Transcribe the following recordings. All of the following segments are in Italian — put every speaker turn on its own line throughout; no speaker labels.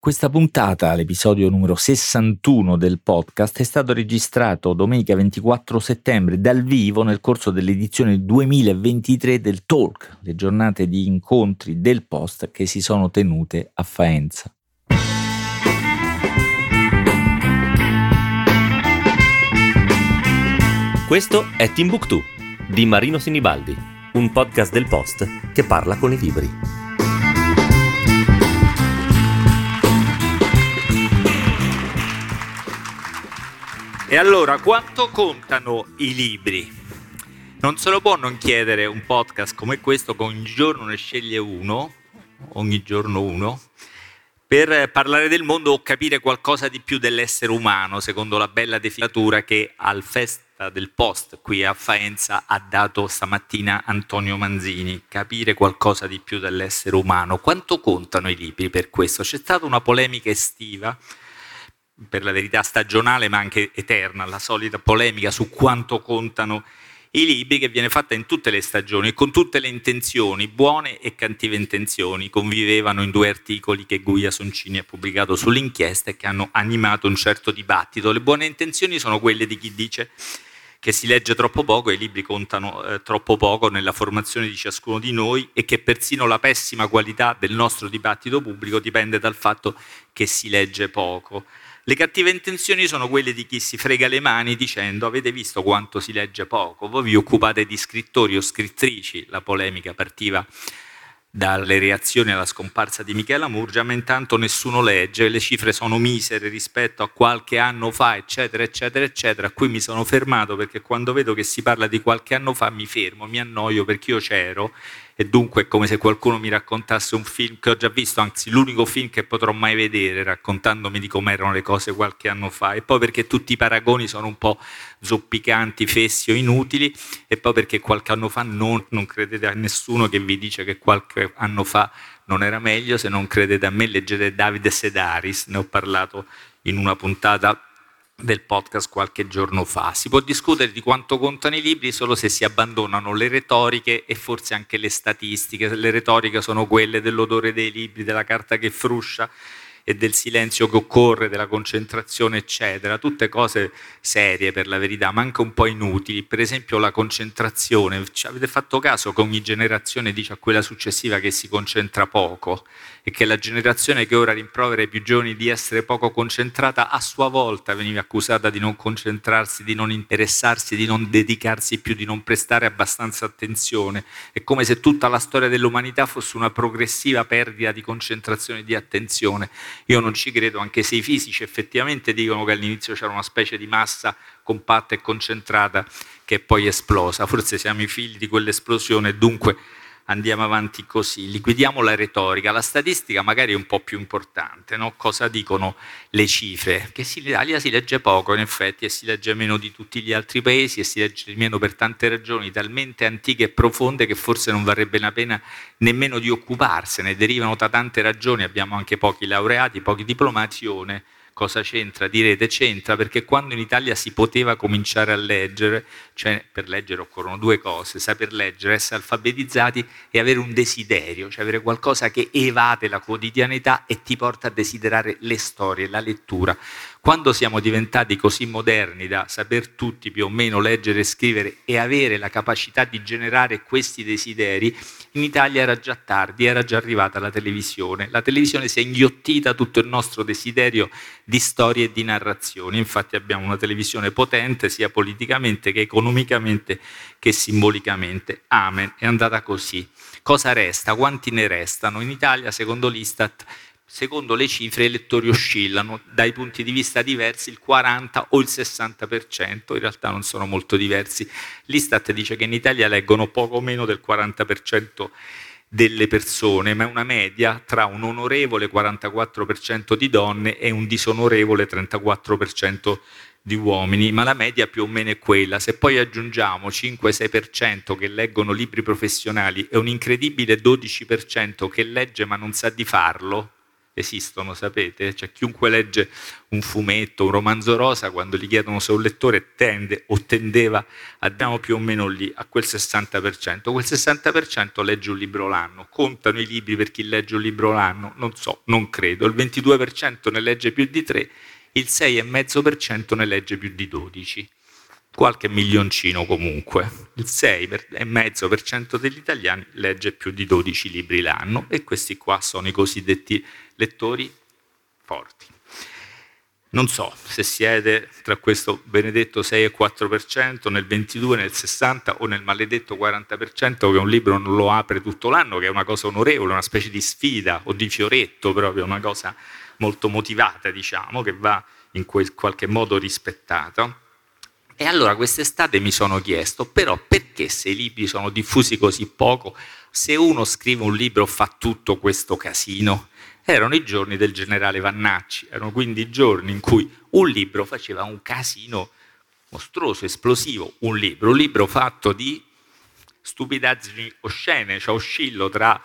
Questa puntata, l'episodio numero 61 del podcast, è stato registrato domenica 24 settembre dal vivo nel corso dell'edizione 2023 del Talk, le giornate di incontri del Post che si sono tenute a Faenza.
Questo è Timbuktu di Marino Sinibaldi, un podcast del Post che parla con i libri.
E allora, quanto contano i libri? Non se lo può non chiedere un podcast come questo che ogni giorno ne sceglie uno, ogni giorno uno, per parlare del mondo o capire qualcosa di più dell'essere umano, secondo la bella definitura che al Festa del Post qui a Faenza ha dato stamattina Antonio Manzini, capire qualcosa di più dell'essere umano. Quanto contano i libri per questo? C'è stata una polemica estiva per la verità stagionale ma anche eterna, la solita polemica su quanto contano i libri che viene fatta in tutte le stagioni e con tutte le intenzioni, buone e cattive intenzioni, convivevano in due articoli che Guia Soncini ha pubblicato sull'inchiesta e che hanno animato un certo dibattito. Le buone intenzioni sono quelle di chi dice che si legge troppo poco e i libri contano eh, troppo poco nella formazione di ciascuno di noi e che persino la pessima qualità del nostro dibattito pubblico dipende dal fatto che si legge poco. Le cattive intenzioni sono quelle di chi si frega le mani dicendo avete visto quanto si legge poco, voi vi occupate di scrittori o scrittrici, la polemica partiva dalle reazioni alla scomparsa di Michela Murgia, ma intanto nessuno legge, le cifre sono misere rispetto a qualche anno fa, eccetera, eccetera, eccetera. Qui mi sono fermato perché quando vedo che si parla di qualche anno fa mi fermo, mi annoio perché io c'ero e dunque è come se qualcuno mi raccontasse un film che ho già visto, anzi l'unico film che potrò mai vedere raccontandomi di come erano le cose qualche anno fa. E poi perché tutti i paragoni sono un po' zoppicanti, fessi o inutili e poi perché qualche anno fa non, non credete a nessuno che vi dice che qualche anno fa non era meglio, se non credete a me leggete Davide Sedaris, ne ho parlato in una puntata del podcast qualche giorno fa. Si può discutere di quanto contano i libri solo se si abbandonano le retoriche e forse anche le statistiche. Le retoriche sono quelle dell'odore dei libri, della carta che fruscia, e del silenzio che occorre, della concentrazione, eccetera, tutte cose serie per la verità, ma anche un po' inutili. Per esempio la concentrazione, avete fatto caso che ogni generazione dice a quella successiva che si concentra poco e che la generazione che ora rimprovera i più giovani di essere poco concentrata a sua volta veniva accusata di non concentrarsi, di non interessarsi, di non dedicarsi più, di non prestare abbastanza attenzione. È come se tutta la storia dell'umanità fosse una progressiva perdita di concentrazione e di attenzione io non ci credo, anche se i fisici effettivamente dicono che all'inizio c'era una specie di massa compatta e concentrata che poi esplosa. Forse siamo i figli di quell'esplosione e dunque andiamo avanti così, liquidiamo la retorica, la statistica magari è un po' più importante, no? cosa dicono le cifre? Che in Italia si legge poco in effetti e si legge meno di tutti gli altri paesi e si legge meno per tante ragioni talmente antiche e profonde che forse non varrebbe la pena nemmeno di occuparsene, derivano da tante ragioni, abbiamo anche pochi laureati, pochi diplomati, cosa c'entra? Direte c'entra perché quando in Italia si poteva cominciare a leggere, cioè per leggere occorrono due cose, saper leggere, essere alfabetizzati e avere un desiderio, cioè avere qualcosa che evade la quotidianità e ti porta a desiderare le storie, la lettura. Quando siamo diventati così moderni da saper tutti più o meno leggere e scrivere e avere la capacità di generare questi desideri, in Italia era già tardi, era già arrivata la televisione. La televisione si è inghiottita tutto il nostro desiderio di storie e di narrazioni. Infatti abbiamo una televisione potente sia politicamente che economicamente che simbolicamente. Amen, è andata così. Cosa resta? Quanti ne restano? In Italia, secondo l'Istat, secondo le cifre i lettori oscillano dai punti di vista diversi il 40 o il 60%, in realtà non sono molto diversi. L'Istat dice che in Italia leggono poco meno del 40% delle persone, ma è una media tra un onorevole 44% di donne e un disonorevole 34% di uomini, ma la media più o meno è quella. Se poi aggiungiamo 5-6% che leggono libri professionali e un incredibile 12% che legge ma non sa di farlo, esistono, sapete? Cioè chiunque legge un fumetto, un romanzo rosa, quando gli chiedono se un lettore tende o tendeva, andiamo più o meno lì, a quel 60%. Quel 60% legge un libro l'anno. Contano i libri per chi legge un libro l'anno? Non so, non credo. Il 22% ne legge più di 3, il 6,5% ne legge più di 12 qualche milioncino comunque. Il 6,5% degli italiani legge più di 12 libri l'anno e questi qua sono i cosiddetti lettori forti. Non so se siete tra questo benedetto 6,4%, nel 22, nel 60 o nel maledetto 40% che un libro non lo apre tutto l'anno, che è una cosa onorevole, una specie di sfida o di fioretto proprio, una cosa molto motivata, diciamo, che va in qualche modo rispettata. E allora quest'estate mi sono chiesto, però perché se i libri sono diffusi così poco, se uno scrive un libro fa tutto questo casino? Erano i giorni del generale Vannacci, erano quindi i giorni in cui un libro faceva un casino mostruoso, esplosivo, un libro, un libro fatto di stupidaggini oscene, cioè oscillo tra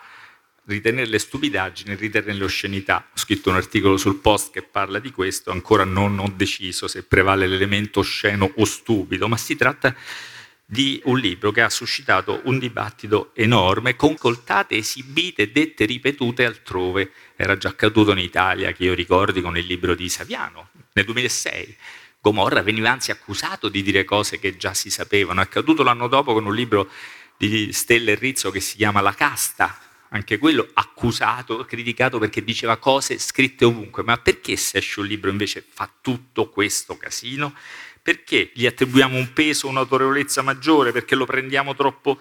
ritenerle stupidaggini, ritenerle oscenità. Ho scritto un articolo sul post che parla di questo, ancora non ho deciso se prevale l'elemento osceno o stupido, ma si tratta di un libro che ha suscitato un dibattito enorme, con coltate esibite, dette ripetute altrove. Era già accaduto in Italia, che io ricordi, con il libro di Saviano, nel 2006. Gomorra veniva anzi accusato di dire cose che già si sapevano. È accaduto l'anno dopo con un libro di Stella e Rizzo che si chiama La casta, anche quello accusato, criticato perché diceva cose scritte ovunque. Ma perché se esce un libro invece fa tutto questo casino? Perché gli attribuiamo un peso, un'autorevolezza maggiore? Perché lo prendiamo troppo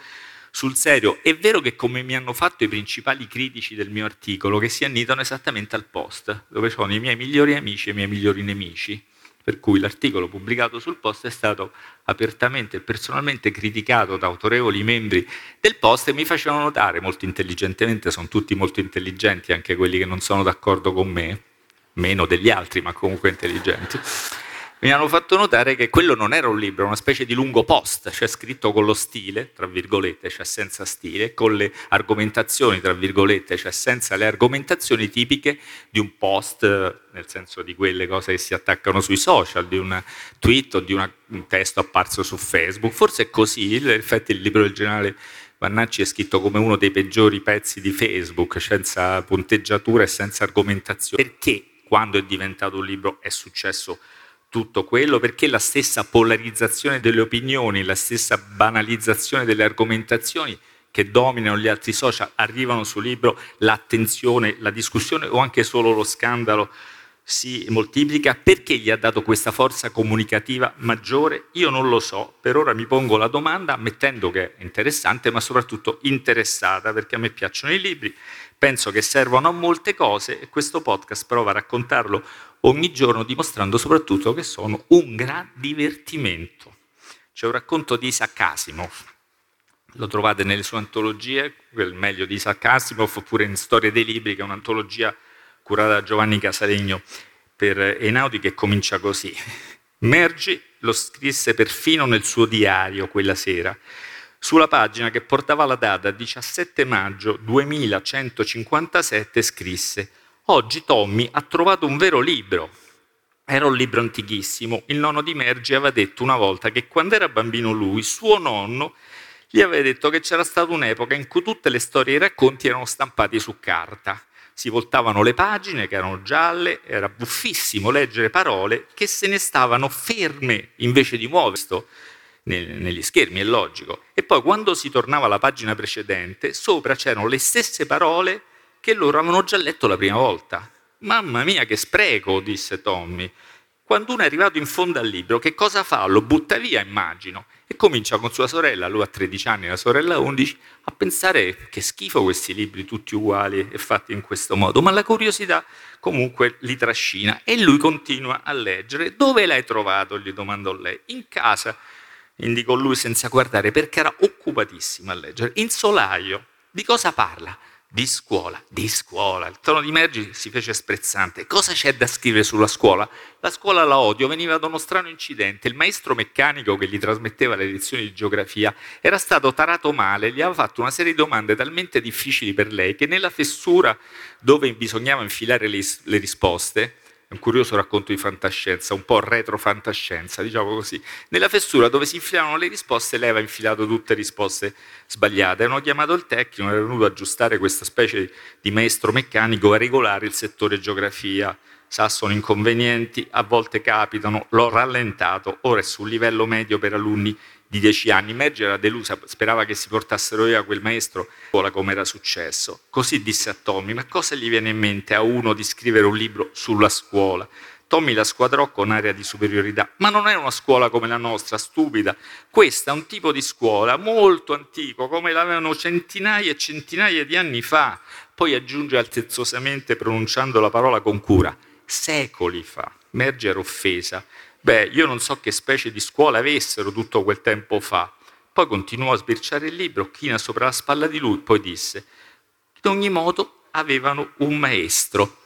sul serio? È vero che come mi hanno fatto i principali critici del mio articolo, che si annidano esattamente al post, dove sono i miei migliori amici e i miei migliori nemici per cui l'articolo pubblicato sul Post è stato apertamente e personalmente criticato da autorevoli membri del Post e mi facevano notare molto intelligentemente, sono tutti molto intelligenti, anche quelli che non sono d'accordo con me, meno degli altri, ma comunque intelligenti mi hanno fatto notare che quello non era un libro, una specie di lungo post, cioè scritto con lo stile, tra virgolette, cioè senza stile, con le argomentazioni, tra virgolette, cioè senza le argomentazioni tipiche di un post, nel senso di quelle cose che si attaccano sui social, di un tweet o di una, un testo apparso su Facebook. Forse è così, in effetti il libro del generale Vannacci è scritto come uno dei peggiori pezzi di Facebook, senza punteggiatura e senza argomentazione. Perché quando è diventato un libro è successo tutto quello perché la stessa polarizzazione delle opinioni, la stessa banalizzazione delle argomentazioni che dominano gli altri social arrivano sul libro, l'attenzione, la discussione o anche solo lo scandalo si moltiplica, perché gli ha dato questa forza comunicativa maggiore? Io non lo so, per ora mi pongo la domanda ammettendo che è interessante, ma soprattutto interessata, perché a me piacciono i libri, penso che servono a molte cose e questo podcast prova a raccontarlo ogni giorno dimostrando soprattutto che sono un gran divertimento. C'è un racconto di Isaac Asimov, lo trovate nelle sue antologie, quel meglio di Isaac Asimov, oppure in Storia dei Libri, che è un'antologia curata da Giovanni Casalegno per Einaudi, che comincia così. Mergi lo scrisse perfino nel suo diario quella sera sulla pagina che portava la data 17 maggio 2157 scrisse Oggi Tommy ha trovato un vero libro. Era un libro antichissimo. Il nonno di Mergi aveva detto una volta che quando era bambino lui, suo nonno gli aveva detto che c'era stata un'epoca in cui tutte le storie e i racconti erano stampati su carta. Si voltavano le pagine che erano gialle, era buffissimo leggere parole che se ne stavano ferme invece di muoversi negli schermi, è logico. E poi quando si tornava alla pagina precedente, sopra c'erano le stesse parole che loro avevano già letto la prima volta. Mamma mia, che spreco, disse Tommy. Quando uno è arrivato in fondo al libro, che cosa fa? Lo butta via, immagino. E comincia con sua sorella, lui ha 13 anni, la sorella 11, a pensare che schifo questi libri tutti uguali e fatti in questo modo. Ma la curiosità comunque li trascina e lui continua a leggere. Dove l'hai trovato? gli domandò lei. In casa indicò lui senza guardare perché era occupatissimo a leggere. In solaio. Di cosa parla? Di scuola, di scuola. Il tono di Mergi si fece sprezzante. Cosa c'è da scrivere sulla scuola? La scuola la odio, veniva da uno strano incidente. Il maestro meccanico che gli trasmetteva le lezioni di geografia era stato tarato male, gli aveva fatto una serie di domande talmente difficili per lei che nella fessura dove bisognava infilare le, le risposte, un curioso racconto di fantascienza, un po' retro-fantascienza, diciamo così. Nella fessura dove si infilavano le risposte, lei aveva infilato tutte risposte sbagliate. Hanno chiamato il tecnico, era venuto ad aggiustare questa specie di maestro meccanico a regolare il settore geografia. Sa, sono inconvenienti, a volte capitano, l'ho rallentato, ora è sul livello medio per alunni di dieci anni. Merge era delusa, sperava che si portassero via quel maestro, come era successo. Così disse a Tommy, ma cosa gli viene in mente a uno di scrivere un libro sulla scuola? Tommy la squadrò con aria di superiorità, ma non è una scuola come la nostra, stupida. Questa è un tipo di scuola molto antico, come l'avevano centinaia e centinaia di anni fa. Poi aggiunge altezzosamente pronunciando la parola con cura, secoli fa. Merge era offesa. Beh, io non so che specie di scuola avessero tutto quel tempo fa. Poi continuò a sbirciare il libro, china sopra la spalla di lui, poi disse, in ogni modo avevano un maestro.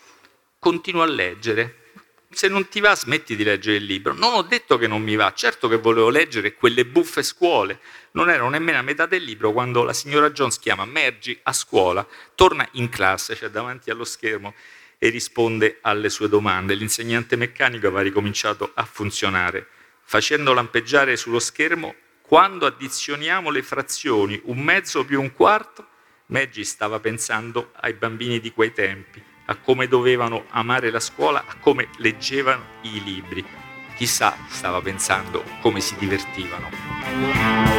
Continuò a leggere. Se non ti va, smetti di leggere il libro. Non ho detto che non mi va, certo che volevo leggere quelle buffe scuole. Non ero nemmeno a metà del libro quando la signora Jones chiama Mergi a scuola, torna in classe, cioè davanti allo schermo, e risponde alle sue domande. L'insegnante meccanico aveva ricominciato a funzionare, facendo lampeggiare sullo schermo quando addizioniamo le frazioni un mezzo più un quarto. Maggie stava pensando ai bambini di quei tempi, a come dovevano amare la scuola, a come leggevano i libri. Chissà, stava pensando come si divertivano.